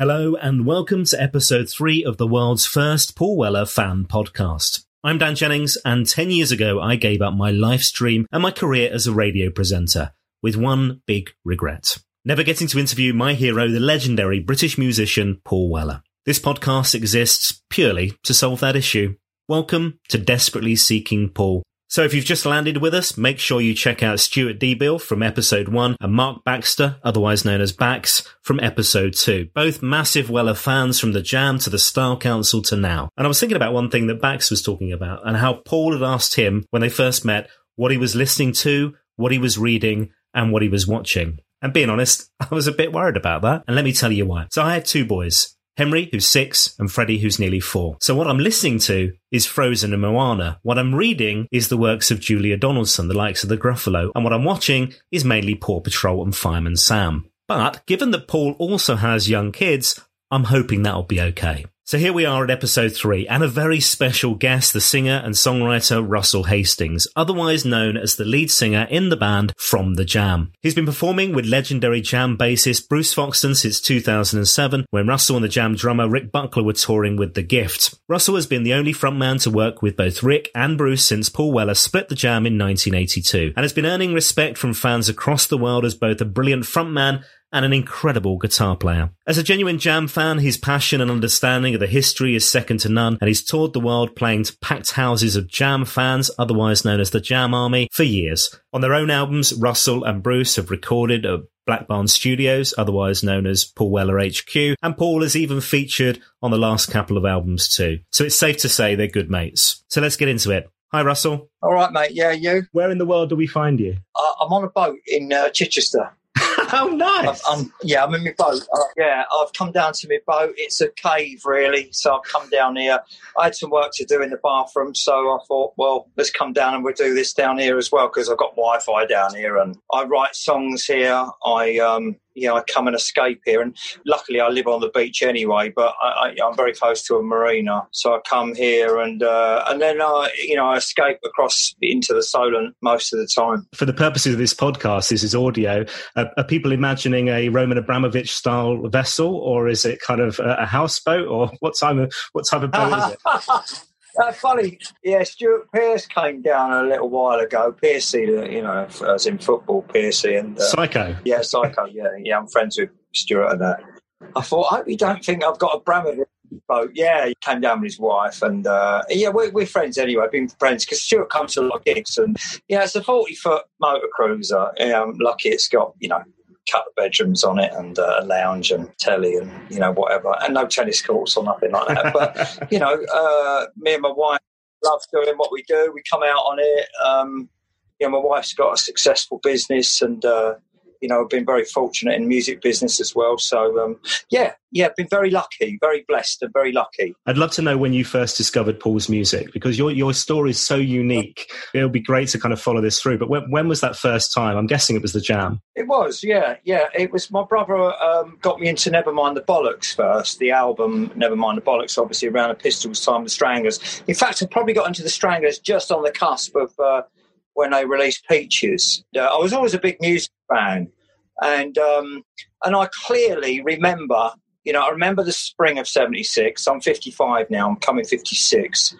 Hello and welcome to episode three of the world's first Paul Weller fan podcast. I'm Dan Jennings, and 10 years ago, I gave up my live stream and my career as a radio presenter with one big regret. Never getting to interview my hero, the legendary British musician Paul Weller. This podcast exists purely to solve that issue. Welcome to Desperately Seeking Paul. So if you've just landed with us, make sure you check out Stuart Deabill from episode one and Mark Baxter, otherwise known as Bax, from episode two. Both massive Weller fans from the Jam to the Style Council to now. And I was thinking about one thing that Bax was talking about and how Paul had asked him when they first met what he was listening to, what he was reading, and what he was watching. And being honest, I was a bit worried about that. And let me tell you why. So I had two boys. Henry, who's six, and Freddie, who's nearly four. So what I'm listening to is Frozen and Moana. What I'm reading is the works of Julia Donaldson, the likes of the Gruffalo, and what I'm watching is mainly Paw Patrol and Fireman Sam. But given that Paul also has young kids, I'm hoping that'll be okay. So here we are at episode three, and a very special guest, the singer and songwriter Russell Hastings, otherwise known as the lead singer in the band From the Jam. He's been performing with legendary Jam bassist Bruce Foxton since 2007, when Russell and the Jam drummer Rick Buckler were touring with The Gift. Russell has been the only frontman to work with both Rick and Bruce since Paul Weller split the Jam in 1982, and has been earning respect from fans across the world as both a brilliant frontman and an incredible guitar player. As a genuine Jam fan, his passion and understanding of the history is second to none, and he's toured the world playing to packed houses of Jam fans, otherwise known as the Jam Army, for years. On their own albums, Russell and Bruce have recorded at Black Barn Studios, otherwise known as Paul Weller HQ, and Paul has even featured on the last couple of albums too. So it's safe to say they're good mates. So let's get into it. Hi, Russell. All right, mate. Yeah, you? Where in the world do we find you? Uh, I'm on a boat in uh, Chichester. How nice. I've, I'm, yeah, I'm in my boat. Uh, yeah, I've come down to my boat. It's a cave, really. So I've come down here. I had some work to do in the bathroom, so I thought, well, let's come down and we'll do this down here as well because I've got Wi-Fi down here and I write songs here. I um, yeah, I come and escape here, and luckily I live on the beach anyway. But I, I, I'm very close to a marina, so I come here and uh, and then I, you know, I escape across into the Solent most of the time. For the purposes of this podcast, this is audio. Uh, are people imagining a Roman Abramovich style vessel, or is it kind of a, a houseboat, or what type of what type of boat is it? Uh, funny, yeah. Stuart Pearce came down a little while ago. Piercy, you know, as in football, Piercy and uh, Psycho. Yeah, Psycho. Yeah, yeah. I'm friends with Stuart and that. I thought, I hope you don't think I've got a Bramovich boat. Yeah, he came down with his wife, and uh, yeah, we're, we're friends anyway. Been friends because Stuart comes to a lot of gigs, and yeah, it's a 40 foot motor cruiser. Yeah, I'm lucky it's got you know couple of bedrooms on it and uh, a lounge and telly and you know whatever. And no tennis courts or nothing like that. But you know uh, me and my wife love doing what we do. We come out on it um, you know my wife's got a successful business and uh, you know, I've been very fortunate in music business as well. So, um, yeah, yeah, been very lucky, very blessed, and very lucky. I'd love to know when you first discovered Paul's music because your your story is so unique. It'll be great to kind of follow this through. But when, when was that first time? I'm guessing it was the Jam. It was, yeah, yeah. It was my brother um, got me into Nevermind the Bollocks first. The album Nevermind the Bollocks, obviously around the Pistols time, the Stranglers. In fact, I probably got into the Stranglers just on the cusp of. Uh, when they released Peaches. Uh, I was always a big music fan, and um, and I clearly remember. You know, I remember the spring of '76. I'm 55 now. I'm coming 56.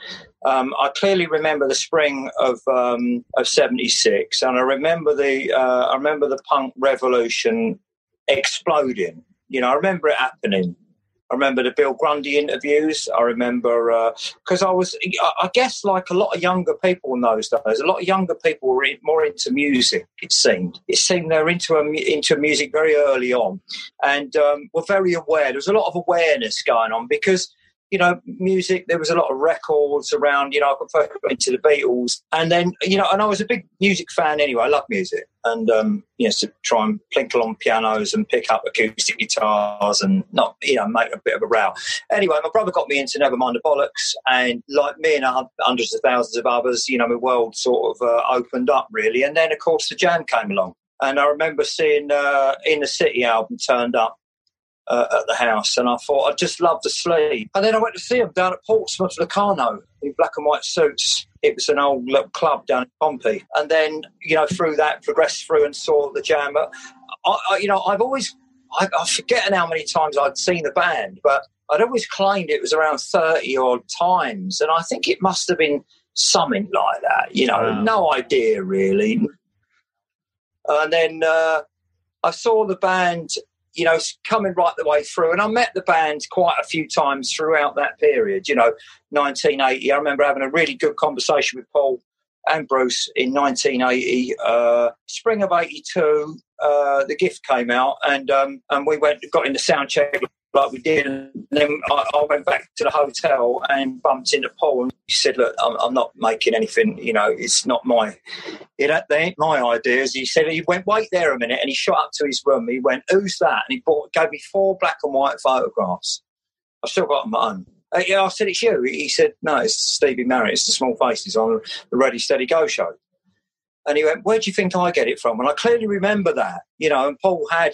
Um, I clearly remember the spring of um, of '76, and I remember the uh, I remember the punk revolution exploding. You know, I remember it happening. I remember the Bill Grundy interviews. I remember because uh, I was, I guess, like a lot of younger people in those days. A lot of younger people were more into music. It seemed. It seemed they were into a, into music very early on, and um, were very aware. There was a lot of awareness going on because you know, music. There was a lot of records around. You know, I got first into the Beatles, and then you know, and I was a big music fan anyway. I love music, and um, you know, to try and plinkle on pianos and pick up acoustic guitars and not, you know, make a bit of a row. Anyway, my brother got me into Nevermind the Bollocks, and like me and hundreds of thousands of others, you know, my world sort of uh, opened up really. And then, of course, the Jam came along. And I remember seeing uh, In the City album turned up uh, at the house, and I thought I'd just love the sleeve. And then I went to see him down at Portsmouth Locarno in black and white suits. It was an old little club down in Pompey, and then you know through that progressed through and saw the Jam. I, I, you know, I've always I, I forget how many times I'd seen the band, but I'd always claimed it was around thirty odd times, and I think it must have been something like that. You know, wow. no idea really. And then uh, I saw the band you know, coming right the way through. And I met the band quite a few times throughout that period. You know, 1980. I remember having a really good conversation with Paul and Bruce in 1980. Uh, spring of '82, uh, the gift came out, and um, and we went got in the sound check like we did. And then I, I, went back to the hotel and bumped into Paul and he said, look, I'm, I'm not making anything, you know, it's not my, it ain't, they ain't my ideas. He said, he went, wait there a minute. And he shot up to his room. He went, who's that? And he bought, gave me four black and white photographs. I've still got them at home. Uh, yeah, I said, it's you. He said, no, it's Stevie Marriott. It's the Small Faces on the Ready Steady Go show. And he went, where do you think I get it from? And I clearly remember that, you know, and Paul had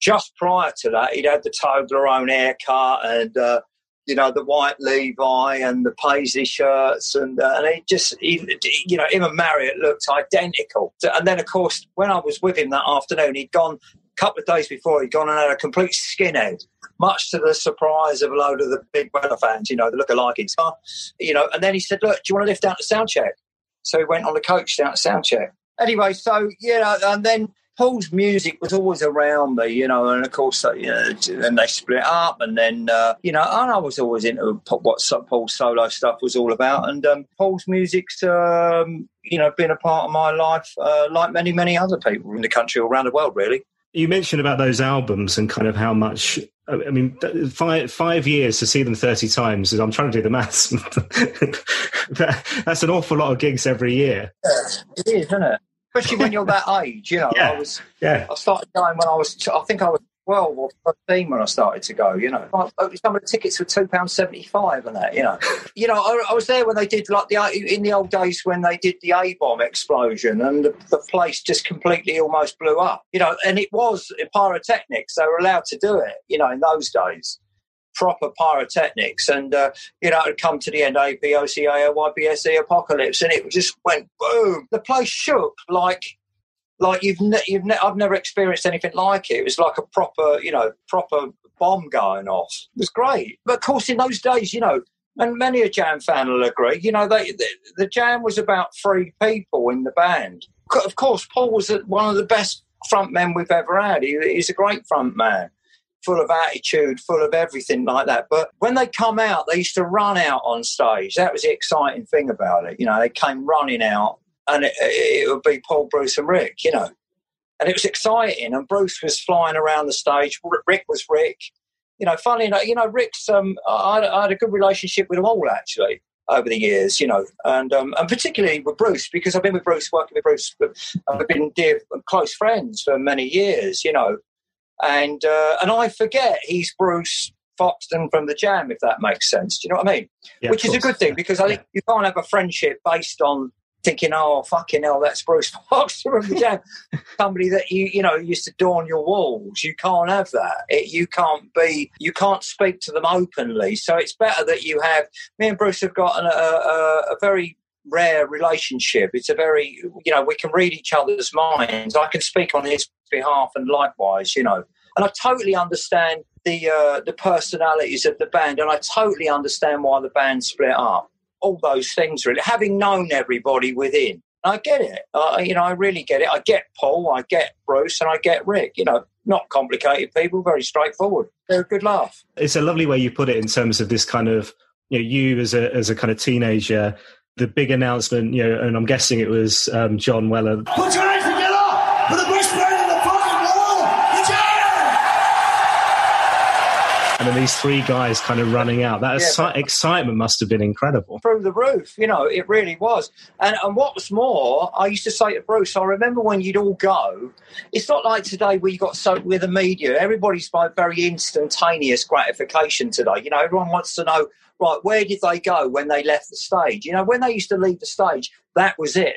just prior to that, he'd had the Toblerone haircut and, uh, you know, the white Levi and the paisley shirts. And, uh, and he just, he, you know, him and Marriott looked identical. And then, of course, when I was with him that afternoon, he'd gone, a couple of days before, he'd gone and had a complete skinhead, much to the surprise of a load of the big Weller fans, you know, the look-alike. Uh, you know, and then he said, look, do you want to lift out the sound check? So he went on the coach down to sound check. Anyway, so, you know, and then Paul's music was always around me, you know, and of course, uh, you know, and they split up, and then, uh, you know, and I was always into what Paul's solo stuff was all about, and um, Paul's music's, um, you know, been a part of my life, uh, like many, many other people in the country or around the world, really. You mentioned about those albums and kind of how much. I mean, five five years to see them thirty times. I'm trying to do the maths. That's an awful lot of gigs every year. It is, isn't it? Especially when you're that age. You know, yeah. I was. Yeah. I started going when I was. I think I was twelve or thirteen when I started to go. You know, oh, some of the tickets were two pounds seventy five and that. You know, you know, I, I, was there when they did like the in the old days when they did the A bomb explosion and the, the, place just completely almost blew up. You know, and it was pyrotechnics. They were allowed to do it. You know, in those days proper pyrotechnics, and uh, you know, it come to the end, APOCA, YBSE apocalypse, and it just went boom. The place shook like like you've ne- you've ne- I've never experienced anything like it. It was like a proper, you know, proper bomb going off. It was great, but of course, in those days, you know. And many a Jam fan will agree. You know, they, the, the Jam was about three people in the band. Of course, Paul was one of the best front men we've ever had. He, he's a great front man full of attitude, full of everything like that. But when they come out, they used to run out on stage. That was the exciting thing about it. You know, they came running out, and it, it would be Paul, Bruce, and Rick. You know, and it was exciting. And Bruce was flying around the stage. Rick was Rick. You know, funny enough, you know, Rick's. Um, I, I had a good relationship with them all actually. over the years, you know, and um, and particularly with Bruce because I've been with Bruce, working with Bruce, I've been dear close friends for many years, you know, and uh, and I forget he's Bruce Foxton from the Jam, if that makes sense. Do you know what I mean? Yeah, Which is a good thing because I think you can't have a friendship based on thinking, oh fucking hell, that's Bruce Foxton from the Jam, somebody that you you know used to dawn your walls. You can't have that. It, you can't be. You can't speak to them openly. So it's better that you have. Me and Bruce have got an, a, a, a very rare relationship. It's a very, you know, we can read each other's minds. I can speak on his behalf and likewise, you know. And I totally understand the uh, the personalities of the band, and I totally understand why the band split up. All those things, really. Having known everybody within, I get it. Uh, you know, I really get it. I get Paul, I get Bruce, and I get Rick. You know, not complicated people, very straightforward. They're a good laugh. It's a lovely way you put it in terms of this kind of you know you as a as a kind of teenager. The big announcement, you know, and I'm guessing it was um, John Weller. Put your hands together for the best band in the fucking world, the! And then these three guys kind of running out. That Yeah, exci- excitement must have been incredible. through the roof. You know, it really was. And and what was more, I used to say to Bruce, I remember when you'd all go. It's not like today where you got so with the media. Everybody's by very instantaneous gratification today. You know, everyone wants to know. Right, where did they go when they left the stage? You know, when they used to leave the stage, that was it.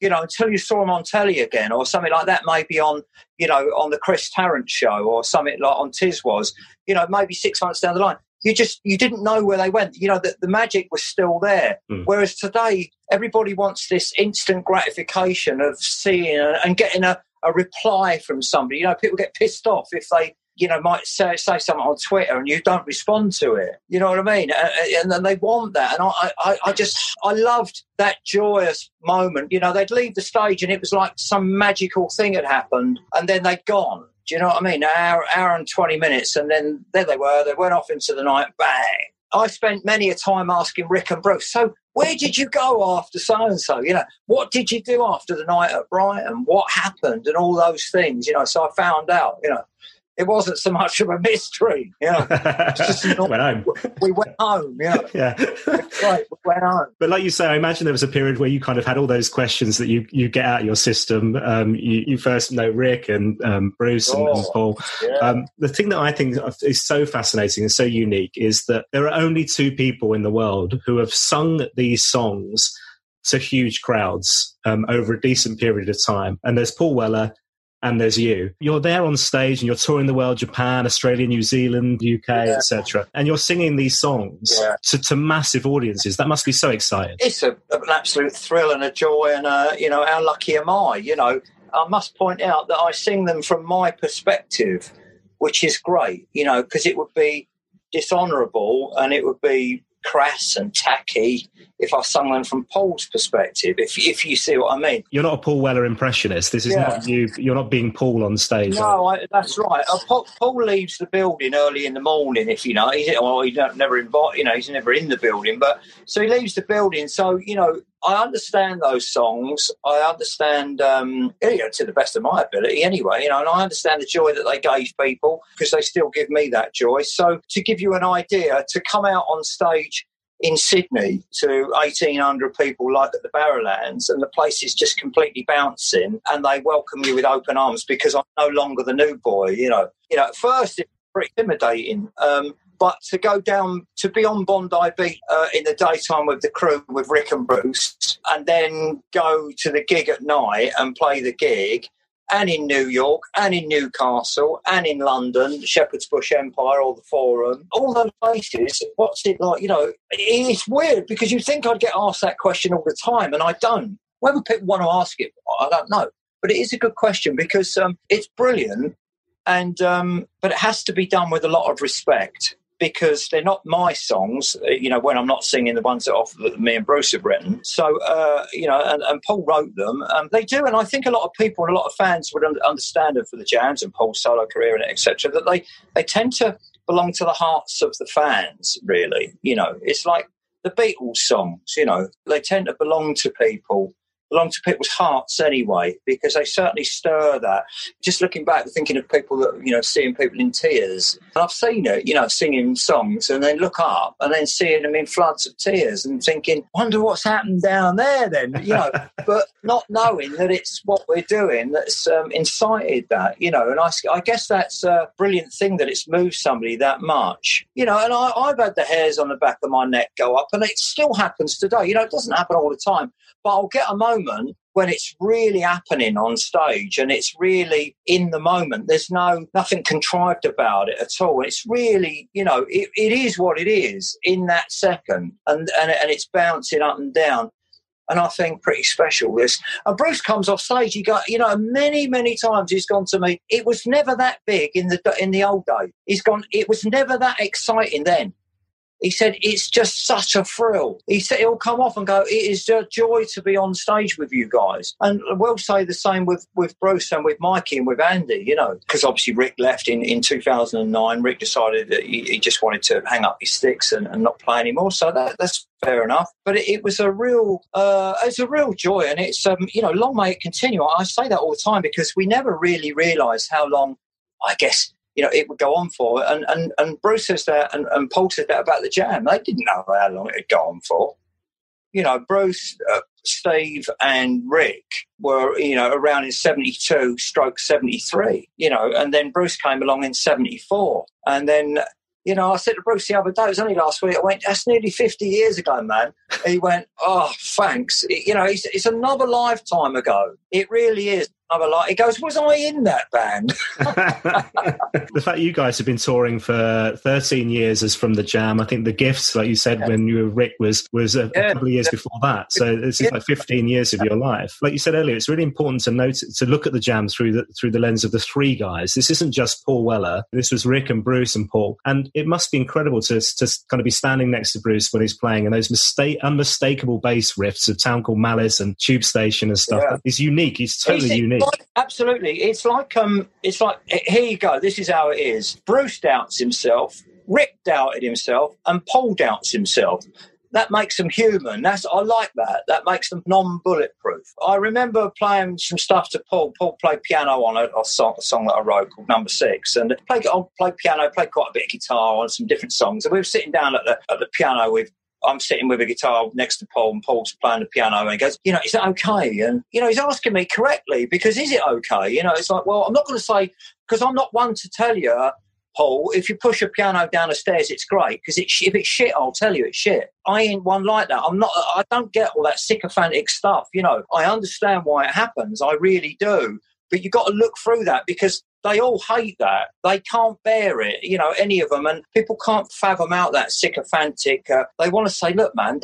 You know, until you saw them on telly again or something like that, maybe on, you know, on the Chris Tarrant show or something like on Tiswas, you know, maybe six months down the line you just you didn't know where they went you know the, the magic was still there Mm. whereas today everybody wants this instant gratification of seeing and getting a, a reply from somebody you know people get pissed off if they you know might say, say something on twitter and you don't respond to it you know what i mean and, and then they want that and I, I i just i loved that joyous moment you know they'd leave the stage and it was like some magical thing had happened and then they'd gone do you know what I mean? An hour, hour and 20 minutes, and then there they were. They went off into the night, bang. I spent many a time asking Rick and Bruce, so where did you go after so and so? You know, what did you do after the night at Brighton? What happened? And all those things, you know. So I found out, you know, it wasn't so much of a mystery, you know. Went home. We went home, you know. Yeah. Right, we went home. But like you say, I imagine there was a period where you kind of had all those questions that you, you get out of your system. Um, you, you first know Rick and um, Bruce and, and Oh, Paul. Yeah. Um, the thing that I think is so fascinating and so unique is that there are only two people in the world who have sung these songs to huge crowds um, over a decent period of time. And there's Paul Weller and there's you. You're there on stage and you're touring the world, Japan, Australia, New Zealand, UK, Yeah. etc. And you're singing these songs Yeah. to, to massive audiences. That must be so exciting. it's a, an absolute thrill and a joy and a, you know how lucky am i you know i must point out that i sing them from my perspective which is great you know because it would be dishonorable and it would be crass and tacky if i sung them from paul's perspective if, if you see what i mean You're not a Paul Weller impressionist. This is Yeah. not you. You're not being Paul on stage. No, I, that's right. Uh, Paul, Paul leaves the building early in the morning. If you know, he's well, he's never invite, you know, he's never in the building. But so he leaves the building. So you know, I understand those songs. I understand, um, you know, to the best of my ability, anyway. You know, and I understand the joy that they gave people because they still give me that joy. So to give you an idea, to come out on stage in Sydney to 1,800 people like at the Barrowlands, and the place is just completely bouncing, and they welcome you with open arms because I'm no longer the new boy. You know, you know. At first, it's pretty intimidating. Um, but to go down to be on Bondi Beach uh, in the daytime with the crew with Rick and Bruce, and then go to the gig at night and play the gig, and in New York, and in Newcastle, and in London, Shepherd's Bush Empire or the Forum, all those places. What's it like? You know, it's weird because you think I'd get asked that question all the time, and I don't. Whether people want to ask it, I don't know. But it is a good question because um, it's brilliant, and um, but it has to be done with a lot of respect because they're not my songs, uh, you know, when I'm not singing the ones that, off, that me and Bruce have written. So, uh, you know, and, and Paul wrote them. Um, they do, and I think a lot of people and a lot of fans would understand it for the Jams and Paul's solo career and etc. That they they tend to belong to the hearts of the fans. Really, you know, it's like the Beatles songs. You know, they tend to belong to people, belong to people's hearts anyway, because they certainly stir that. Just looking back, thinking of people that, you know, seeing people in tears. And I've seen it, you know, singing songs and then look up and then seeing them in floods of tears and thinking, wonder what's happened down there then, you know, but not knowing that it's what we're doing that's um, incited that, you know, and I, I guess that's a brilliant thing that it's moved somebody that much, you know, and I, I've had the hairs on the back of my neck go up and it still happens today. You know, it doesn't happen all the time, but I'll get a moment when it's really happening on stage and it's really in the moment. There's no nothing contrived about it at all. It's really, you know, it, it is what it is in that second, and, and and it's bouncing up and down. And I think pretty special this. And Bruce comes off stage. He got, you know, many, many times he's gone to me. It was never that big in the in the old day. He's gone. It was never that exciting then. He said, it's just such a thrill. He said, it'll come off and go, it is a joy to be on stage with you guys. And we'll say the same with, with Bruce and with Mikey and with Andy, you know, because obviously Rick left in, in 2009. Rick decided that he, he just wanted to hang up his sticks and, and not play anymore. So that, that's fair enough. But it, it was a real, uh, it's a real joy. And it's, um, you know, long may it continue. I say that all the time because we never really realised how long, I guess, you know, it would go on for. And and, and Bruce says that, and, and Paul said that about the jam. They didn't know how long it would go on for. You know, Bruce, uh, Steve, and Rick were, you know, around in 72, stroke 73, you know, and then Bruce came along in 74. And then, you know, I said to Bruce the other day, it was only last week, I went, that's nearly 50 years ago, man. he went, oh, thanks. You know, it's, it's another lifetime ago. It really is another light. He goes, "Was I in that band?" the fact you guys have been touring for 13 years is from the Jam. I think the Gifts, like you said, yeah. when you were Rick, was was a, yeah. a couple of years before that. So this is like 15 years of your life. Like you said earlier, it's really important to note to look at the Jam through the through the lens of the three guys. This isn't just Paul Weller. This was Rick and Bruce and Paul, and it must be incredible to to kind of be standing next to Bruce when he's playing, and those mistake unmistakable bass riffs of Town Called Malice and Tube Station and stuff. Yeah. He's unique. He's totally unique absolutely. It's like um, it's like here you go. This is how it is. Bruce doubts himself. Rick doubted himself, and Paul doubts himself. That makes them human. That's I like that. That makes them non-bulletproof. I remember playing some stuff to Paul. Paul played piano on a, a, song, a song, that I wrote called Number Six, and played I played piano, played quite a bit of guitar on some different songs. And we were sitting down at the at the piano with I'm sitting with a guitar next to Paul, and Paul's playing the piano, and he goes, "You know, is that okay?" And you know, he's asking me correctly because is it okay? You know, it's like, well, I'm not going to say because I'm not one to tell you, Paul. If you push a piano down the stairs, it's great because if it's shit, I'll tell you it's shit. I ain't one like that. I'm not. I don't get all that sycophantic stuff. You know, I understand why it happens. I really do. But you've got to look through that because they all hate that. They can't bear it, you know, any of them. And people can't fathom out that sycophantic. Uh, they want to say, look, man,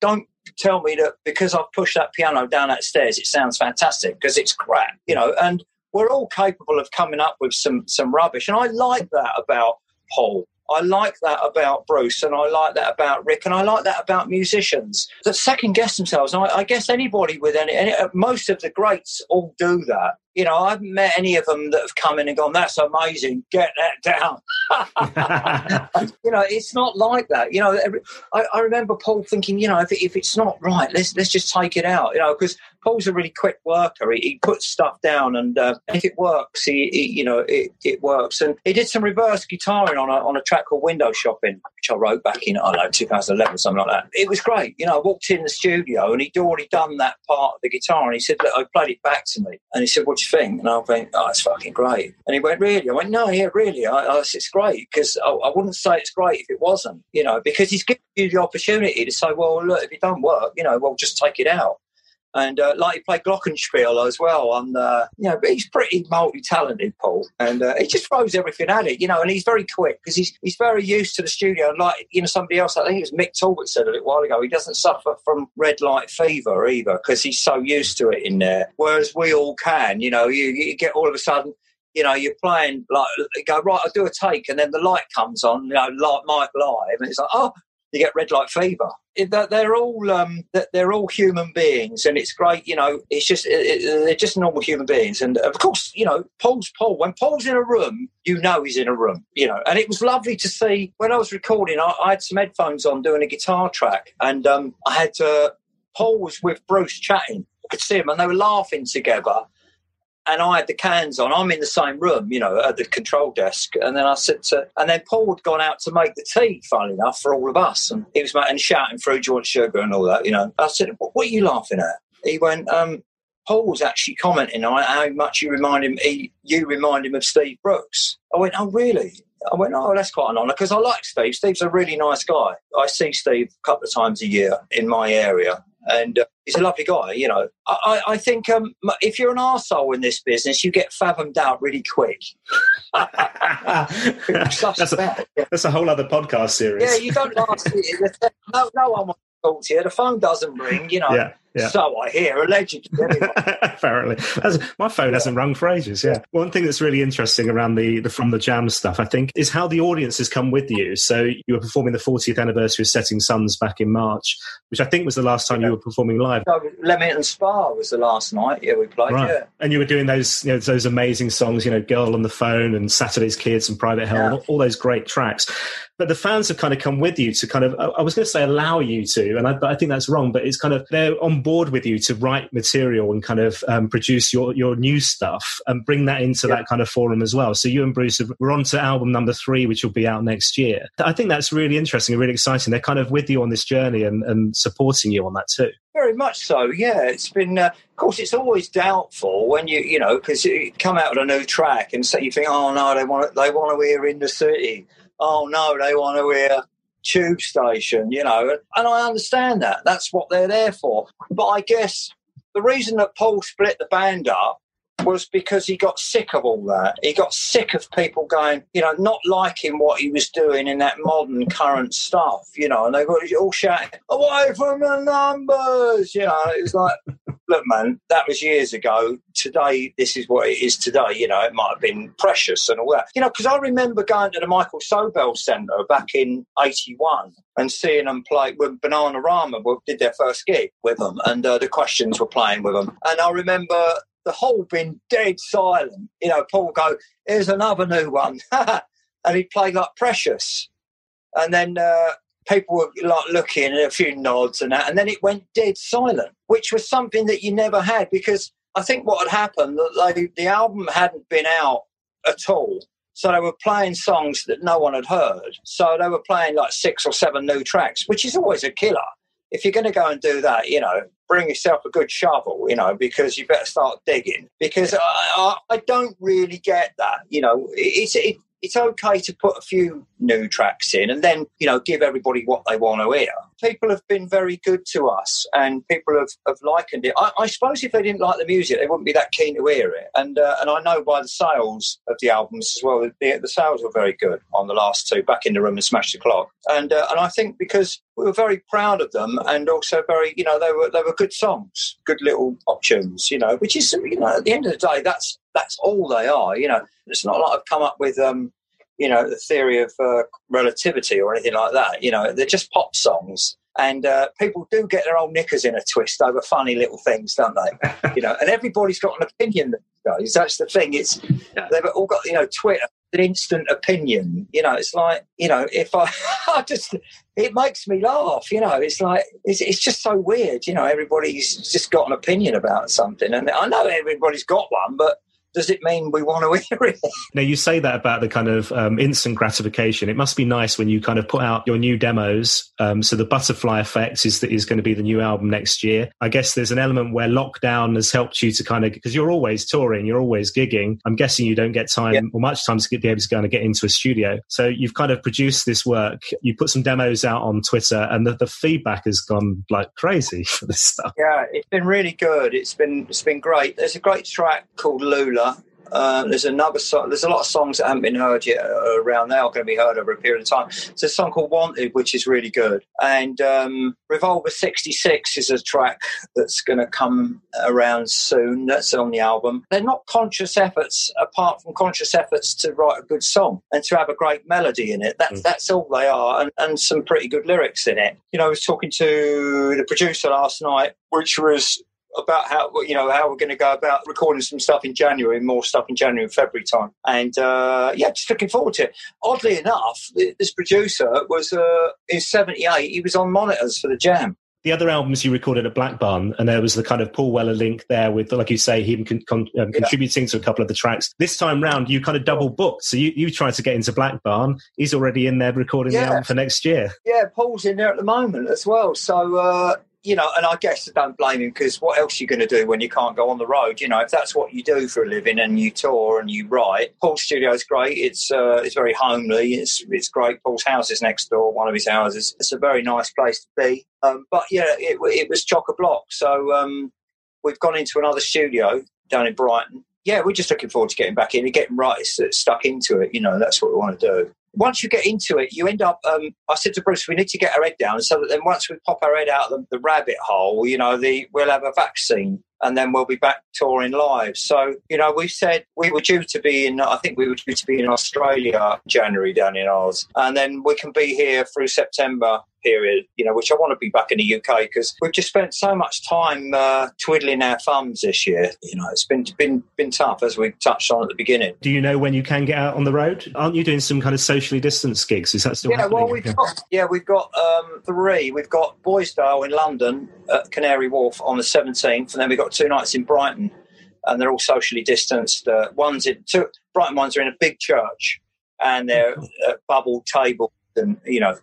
don't tell me that because I've pushed that piano down that stairs, it sounds fantastic because it's crap, you know. And we're all capable of coming up with some some rubbish. And I like that about Paul. I like that about Bruce, and I like that about Rick, and I like that about musicians that second guess themselves. And I, I guess anybody with any, any, most of the greats all do that you know, I haven't met any of them that have come in and gone, that's amazing, get that down. you know, it's not like that. You know, every, I, I, remember Paul thinking, you know, if, if it's not right, let's let's just take it out. You know, because Paul's a really quick worker. He, he puts stuff down, and uh, if it works, he, he you know it, it, works. And he did some reverse guitaring on a on a track called Window Shopping, which I wrote back in I don't know 2011 something like that. It was great. You know, I walked in the studio and he'd already done that part of the guitar, and he said, "Look, I played it back to me," and he said, "What you think?" And I went, "Oh, it's fucking great." And he went, "Really?" I went, "No, yeah, really. I, I said, it's great because I, I, wouldn't say it's great if it wasn't. You know, because he's giving you the opportunity to say, well, look, if it don't work, you know, well, just take it out." And uh, like he played glockenspiel as well. Uh, you know, but he's pretty multi-talented, Paul, and uh, he just throws everything at it, you know. And he's very quick because he's he's very used to the studio. And like you know, somebody else, I think it was Mick Talbot said a little while ago, he doesn't suffer from red light fever either because he's so used to it in there. Whereas we all can, you know, you, you get all of a sudden you know, you're playing like go right. I'll do a take, and then the light comes on, you know, like Mike live, and it's like, oh, you get red light fever. They're all um, they're all human beings, and it's great. You know, it's just they're just normal human beings, and of course, you know, Paul's Paul. When Paul's in a room, you know he's in a room. You know, and it was lovely to see when I was recording. I, I had some headphones on doing a guitar track, and um, I had to. Paul was with Bruce chatting, I could see him, and they were laughing together. And I had the cans on. I'm in the same room, you know, at the control desk. And then I said to, and then Paul had gone out to make the tea, funnily enough, for all of us. And he was making, shouting through George Sugar and all that, you know. I said, what, what are you laughing at? He went, um, Paul was actually commenting on how much you remind him, he, you remind him of Steve Brookes. I went, oh, really? I went, oh, that's quite an honour because I like Steve. Steve's a really nice guy. I see Steve a couple of times a year in my area, and uh, he's a lovely guy. You know, I, I think um, if you're an arsehole in this business, you get fathomed out really quick. that's, a, that's a whole other podcast series. Yeah, you don't last. no, no one wants to talk to you. The phone doesn't ring. You know. Yeah. Yeah. So I hear, allegedly. Anyway. Apparently, my phone yeah. hasn't rung for ages. Yeah. One thing that's really interesting around the, the from the jam stuff, I think, is how the audience has come with you. So you were performing the 40th anniversary of Setting Sons back in March, which I think was the last time yeah. you were performing live. So Leamington Spa was the last night. Yeah, we played. Right. Yeah. And you were doing those you know those amazing songs, you know, "Girl on the Phone" and "Saturday's Kids" and "Private Hell," all, all those great tracks but the fans have kind of come with you to kind of i was going to say allow you to and I, I, think that's wrong but it's kind of they're on board with you to write material and kind of um, produce your your new stuff and bring that into yeah. that kind of forum as well so you and bruce have, we're on to album number three which will be out next year i think that's really interesting and really exciting they're kind of with you on this journey and, and supporting you on that too very much so. Yeah, it's been. Uh, of course, it's always doubtful when you, you know, because you come out with a new track and so you think, oh no, they want they want to hear in the city oh no, they want to hear tube station, you know, and I understand that. That's what they're there for. But I guess the reason that Paul split the band up was because he got sick of all that. He got sick of people going, you know, not liking what he was doing in that modern current stuff, you know, and they got all shouting, away from the numbers, you know, it was like, look, man, that was years ago. Today, this is what it is today. You know, it might have been precious and all that. You know, because I remember going to the Michael Sobell Centre back in 81 and seeing them play when Bananarama did their first gig with them and uh, the questions were playing with them. And I remember the whole being dead silent. You know, Paul go, here's another new one. and he played like Precious. And then uh, people were like looking and a few nods and that, and then it went dead silent, which was something that you never had because I think what had happened that they, the album hadn't been out at all. So they were playing songs that no one had heard. So they were playing like six or seven new tracks, which is always a killer. If you're going to go and do that, you know, bring yourself a good shovel, you know, because you better start digging. Because I, I, I don't really get that, you know. It's it, it's okay to put a few new tracks in and then, you know, give everybody what they want to hear. People have been very good to us and people have, have likened it. I, I suppose if they didn't like the music, they wouldn't be that keen to hear it. And uh, and I know by the sales of the albums as well, the, the sales were very good on the last two, Back in the Room and Smash the Clock. And, uh, and I think because we were very proud of them and also very, you know, they were, they were good songs, good little pop tunes, you know, which is, you know, at the end of the day, that's, that's all they are. You know, it's not like I've come up with, um, you know, the theory of uh, relativity or anything like that. You know, they're just pop songs. And uh, people do get their old knickers in a twist over funny little things, don't they? you know, and everybody's got an opinion days. That's the thing. It's they've all got you know Twitter, an instant opinion. You know, it's like you know if I, I just it makes me laugh. You know, it's like it's, it's just so weird. You know, everybody's just got an opinion about something, and I know everybody's got one, but does it mean we want to hear it? Now, you say that about the kind of um, instant gratification. It must be nice when you kind of put out your new demos. Um, so the Butterfly Effect is is going to be the new album next year. I guess there's an element where lockdown has helped you to kind of because you're always touring, you're always gigging. I'm guessing you don't get time yeah. or much time to get, be able to go and get into a studio. So you've kind of produced this work. You put some demos out on Twitter, and the, the feedback has gone like crazy for this stuff. Yeah, it's been really good. It's been it's been great. There's a great track called Lula uh, there's another song. There's a lot of songs that haven't been heard yet uh, around now. Going to be heard over a period of time. It's a song called "Wanted," which is really good. And um, "Revolver '66" is a track that's going to come around soon. That's on the album. They're not conscious efforts, apart from conscious efforts to write a good song and to have a great melody in it. That's mm. that's all they are, and, and some pretty good lyrics in it. You know, I was talking to the producer last night, which was about how you know how we're going to go about recording some stuff in January, more stuff in January and February time, and uh, yeah, just looking forward to it. Oddly enough, this producer was uh, in '78. He was on monitors for the Jam. the other albums you recorded at Black Barn, and there was the kind of Paul Weller link there with, like you say, him con- con- um, yeah. contributing to a couple of the tracks. This time round, you kind of double booked. So you, you tried to get into Black Barn. He's already in there recording yeah. the album for next year. Yeah, Paul's in there at the moment as well. So, uh, you know, and I guess I don't blame him because what else are you going to do when you can't go on the road? You know, if that's what you do for a living and you tour and you write, Paul's studio is great. It's uh, it's very homely. It's it's great. Paul's house is next door, one of his houses. It's a very nice place to be. Um, but yeah, it, it was chock a block. So um, we've gone into another studio down in Brighton. Yeah, we're just looking forward to getting back in and getting right stuck into it. You know, that's what we want to do once you get into it, you end up. Um, I said to Bruce, we need to get our head down so that then once we pop our head out of the, the rabbit hole, you know, the we'll have a vaccine and then we'll be back touring live. So, you know, we said we were due to be in, I think we were due to be in Australia January down in Oz, and then we can be here through September period, you know, which I want to be back in the UK because we've just spent so much time uh, twiddling our thumbs this year. You know, it's been been been tough as we touched on at the beginning. Do you know when you can get out on the road? Aren't you doing some kind of socially distanced gigs? Is that still yeah? Happening? Well, we've got yeah, we've got um, three. We've got Boisdale in London at Canary Wharf on the seventeenth, and then we've got two nights in Brighton, and they're all socially distanced. Uh, one's in two Brighton ones are in a big church, and they're uh, bubble tables, and you know,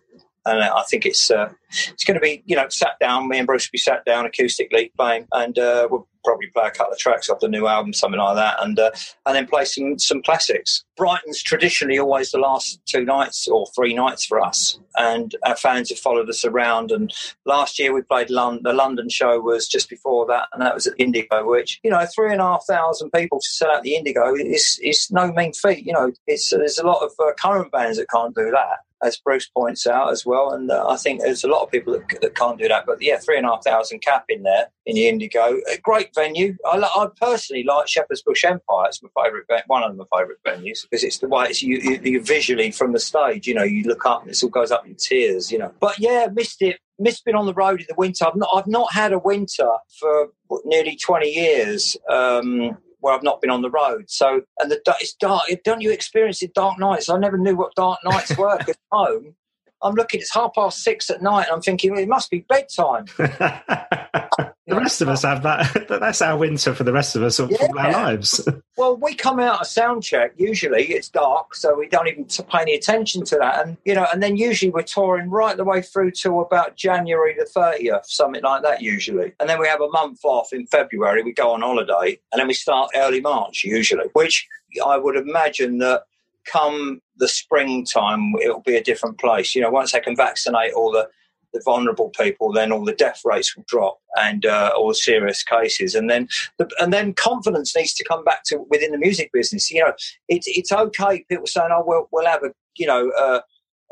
and I think it's uh, it's going to be you know sat down. Me and Bruce will be sat down acoustically playing, and uh, we'll probably play a couple of tracks off the new album, something like that, and uh, and then play some some classics. Brighton's traditionally always the last two nights or three nights for us, and our fans have followed us around. And last year we played London. The London show was just before that, and that was at Indigo, which you know three and a half thousand people to sell out the Indigo is is no mean feat. You know, it's there's a lot of uh, current bands that can't do that as Bruce points out as well. And uh, I think there's a lot of people that, that, can't do that. But yeah, three and a half thousand cap in there in the Indigo. A great venue. I, I personally like Shepherd's Bush Empire. It's my favourite, one of my favourite venues because it's the way it's you, you, you, visually from the stage. You know, you look up and it all goes up in tiers. You know, but yeah, missed it. Missed being on the road in the winter. I've not, I've not had a winter for nearly 20 years. Um, where I've not been on the road. So, and the it's dark. Don't you experience it dark nights? I never knew what dark nights were. at home, I'm looking. It's half past six at night. and I'm thinking well, it must be bedtime. the rest of us have that. That's our winter for the rest of us yeah. our lives. well, we come out of sound check. Usually it's dark, so we don't even pay any attention to that. And you know, and then usually we're touring right the way through to about January the thirtieth, something like that. Usually, and then we have a month off in February. We go on holiday, and then we start early March usually, which I would imagine that come the springtime, it'll be a different place. You know, once they can vaccinate all the the vulnerable people, then all the death rates will drop and uh, all serious cases, and then the, and then confidence needs to come back to within the music business. You know, it's it's okay. People saying, "Oh, we'll we'll have a you know a,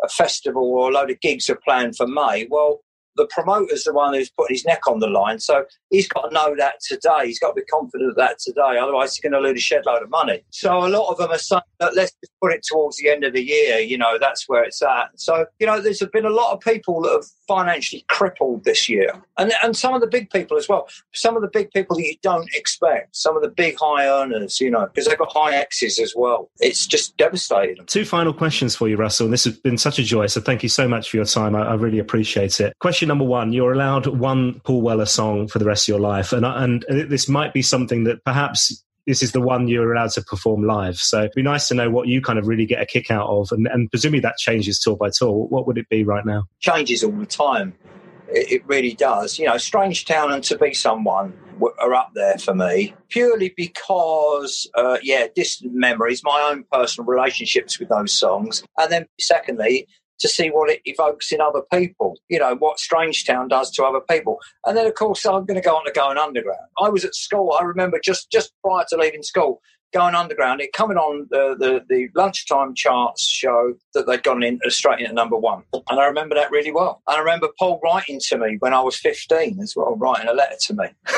a festival or a load of gigs are planned for May." Well, the promoter's the one who's putting his neck on the line. So he's got to know that today. He's got to be confident of that today. Otherwise, he's going to lose a shed load of money. So a lot of them are saying that let's just put it towards the end of the year. You know, that's where it's at. So, you know, there's been a lot of people that have financially crippled this year. And, and some of the big people as well. Some of the big people that you don't expect. Some of the big high earners, you know, because they've got high X's as well. It's just devastating. Two final questions for you, Russell. And this has been such a joy. So thank you so much for your time. I, I really appreciate it. Question number one, you're allowed one Paul Weller song for the rest of your life. And, and this might be something that perhaps this is the one you're allowed to perform live. So it'd be nice to know what you kind of really get a kick out of. And, and presumably that changes tour by tour. What would it be right now? Changes all the time. It, it really does. You know, Strange Town and To Be Someone are up there for me purely because, uh, yeah, distant memories, my own personal relationships with those songs. And then, secondly, to see what it evokes in other people, you know, what Strange Town does to other people. And then, of course, I'm going to go on to Going Underground. I was at school, I remember just, just prior to leaving school, going underground, it coming on the, the, the lunchtime charts show that they'd gone in uh, straight into number one. And I remember that really well. And I remember Paul writing to me when I was 15 as well, writing a letter to me.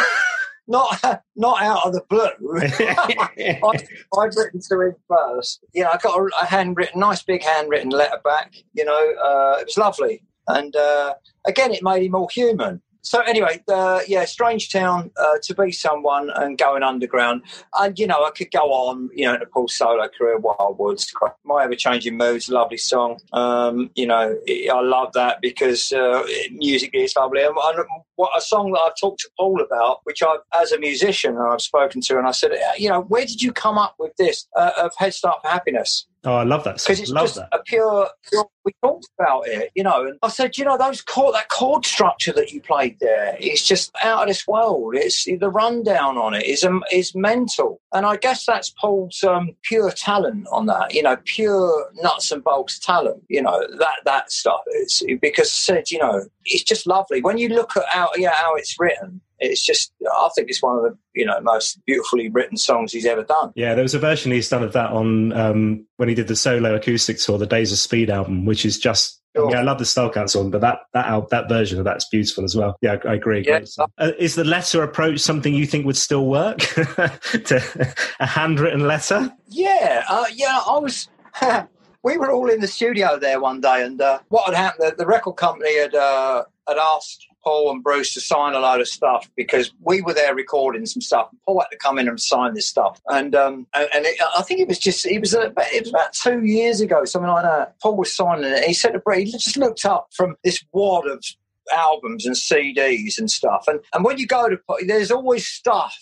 not not out of the blue. I, would written to him first. You know, I got a, a, handwritten, nice big handwritten letter back. You know, uh, it was lovely, and uh, again, it made him more human. So anyway, uh, yeah, Strange Town, uh, to be someone and going underground, and you know, I could go on, you know, to Paul's solo career, Wild Woods, My Ever Changing Moods, lovely song. Um, you know, I love that because uh, music is lovely. And, and what a song that I've talked to Paul about, which I, as a musician, I've spoken to, and I said, you know, where did you come up with this uh, of Head Start for Happiness? Oh, I love that. Because it's love just that. a pure. We talked about it, you know, and I said, you know, those chord, that chord structure that you played there, it's just out of this world. It's the rundown on it is um, is mental, and I guess that's Paul's um, pure talent on that. You know, pure nuts and bolts talent. You know that that stuff is because said, you know, it's just lovely when you look at how yeah how it's written it's just I think it's one of the you know most beautifully written songs he's ever done. Yeah, there was a version he's done of that on um, when he did the solo acoustic tour, the Days of Speed album, which is just. Sure. Yeah, I love the Style Council song, but that that that version of that's beautiful as well. Yeah, I, I agree. Yeah. Uh, is the letter approach something you think would still work? to a handwritten letter? Yeah, uh, yeah. I was. we were all in the studio there one day, and uh, what had happened? The, the record company had uh, had asked Paul and Bruce to sign a load of stuff because we were there recording some stuff. And Paul had to come in and sign this stuff, and um, and, and it, I think it was just it was about, it was about two years ago, something like that. Paul was signing it. He said to Brett, he just looked up from this wad of albums and CDs and stuff, and and when you go to there's always stuff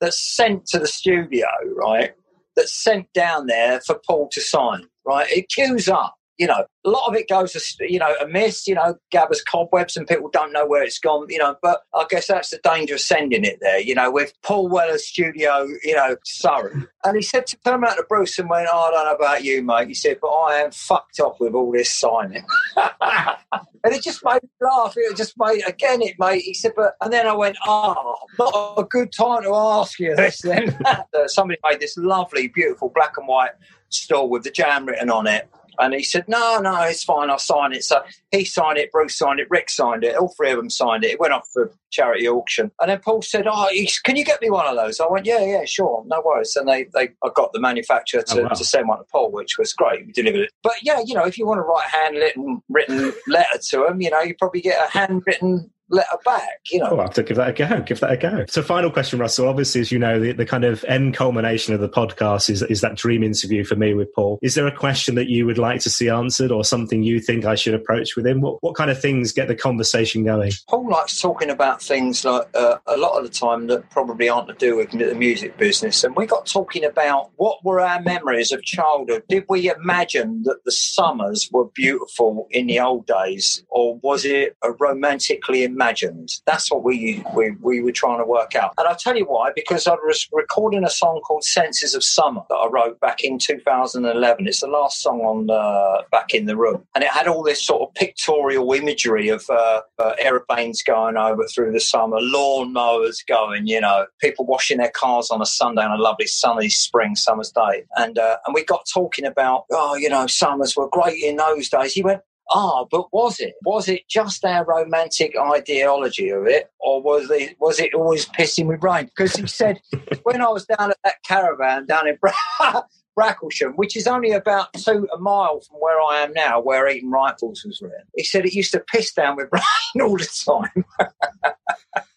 that's sent to the studio, right? That's sent down there for Paul to sign, right? It queues up you know, a lot of it goes, you know, amiss, you know, gathers cobwebs and people don't know where it's gone, you know, but I guess that's the danger of sending it there, you know, with Paul Weller's studio, you know, Surrey. And he said to turn out to Bruce and went, oh, I don't know about you, mate. He said, but I am fucked off with all this signing. and it just made me laugh. It just made, again, it made, he said, but, and then I went, oh, not a good time to ask you this then. Somebody made this lovely, beautiful black and white store with the jam written on it and he said, no, no, it's fine. I'll sign it. So he signed it, Bruce signed it, Rick signed it. All three of them signed it. It went off for charity auction. And then Paul said, oh, can you get me one of those? I went, yeah, yeah, sure. No worries. And they, they I got the manufacturer to, oh, wow. to send one to Paul, which was great. We delivered it. But yeah, you know, if you want to write a handwritten written letter to them, you know, you probably get a handwritten letter back, you know. Oh, I'll have to give that a go. Give that a go. So, final question, Russell. Obviously, as you know, the, the kind of end culmination of the podcast is, is that dream interview for me with Paul. Is there a question that you would like to see answered or something you think I should approach with him? What, what kind of things get the conversation going? Paul likes talking about things like uh, a lot of the time that probably aren't to do with the music business. And we got talking about what were our memories of childhood. Did we imagine that the summers were beautiful in the old days, or was it a romantically imagined. That's what we, we, we were trying to work out. And I'll tell you why, because I was recording a song called Senses of Summer that I wrote back in 2011. It's the last song on uh, Back in the Room. And it had all this sort of pictorial imagery of uh, uh, aeroplanes going over through the summer, lawn mowers going, you know, people washing their cars on a Sunday on a lovely sunny spring summer's day. And, uh, and we got talking about, oh, you know, summers were great in those days. He went, Ah, but was it? Was it just our romantic ideology of it, or was it was it always pissing with rain? Because he said when I was down at that caravan down in Bra- Bracklesham, which is only about two a mile from where I am now, where Eton Rifles was written. He said it used to piss down with rain all the time.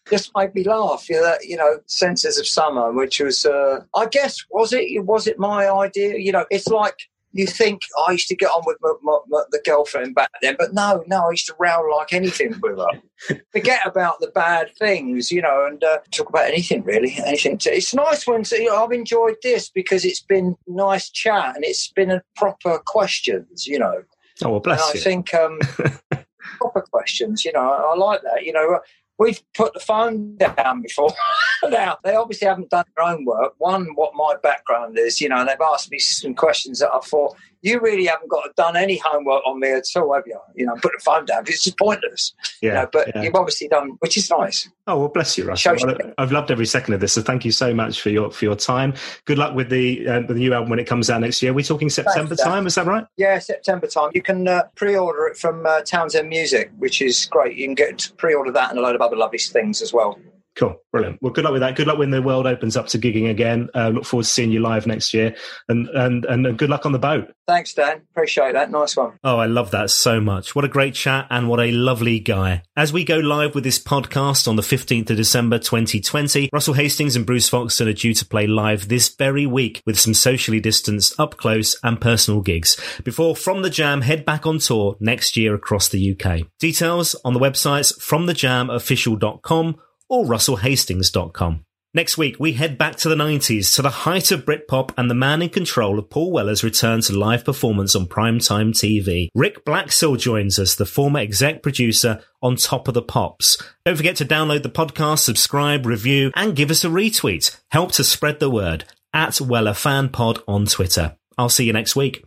just made me laugh. You know, you know, senses of summer, which was, uh, I guess, was it? Was it my idea? You know, it's like you think oh, I used to get on with my, my, my, the girlfriend back then, but no, no, I used to row like anything with her. Forget about the bad things, you know, and uh, talk about anything really. Anything. To, it's nice when you know, I've enjoyed this because it's been nice chat and it's been a proper questions, you know. Oh well, bless and you. I think um, proper questions, you know, I, I like that. You know, we've put the phone down before. now, they obviously haven't done their own work. One, what my background is, you know, and they've asked me some questions that I thought, you really haven't got done any homework on me at all, have you? You know, put the phone down. It's just pointless. Yeah. You know, but yeah. you've obviously done, which is nice. Oh well, bless you, Russell. Well, I've loved every second of this. So thank you so much for your for your time. Good luck with the uh, the new album when it comes out next year. We're talking September Thanks, time. Is that right? Yeah, September time. You can uh, pre-order it from uh, Townsend Music, which is great. You can get pre-order that and a load of other lovely things as well. Cool, brilliant. Well, good luck with that. Good luck when the world opens up to gigging again. Uh, look forward to seeing you live next year, and and and good luck on the boat. Thanks, Dan. Appreciate that. Nice one. Oh, I love that so much. What a great chat, and what a lovely guy. As we go live with this podcast on the fifteenth of December, twenty twenty, Russell Hastings and Bruce Foxton are due to play live this very week with some socially distanced, up close, and personal gigs. Before From the Jam head back on tour next year across the UK. Details on the websites fromthejamofficial.com or russellhastings.com. Next week, we head back to the 90s to the height of Britpop and the man in control of Paul Weller's return to live performance on primetime TV. Ric Blaxill joins us, the former exec producer on Top of the Pops. Don't forget to download the podcast, subscribe, review, and give us a retweet. Help to spread the word at Weller Fan Pod on Twitter. I'll see you next week.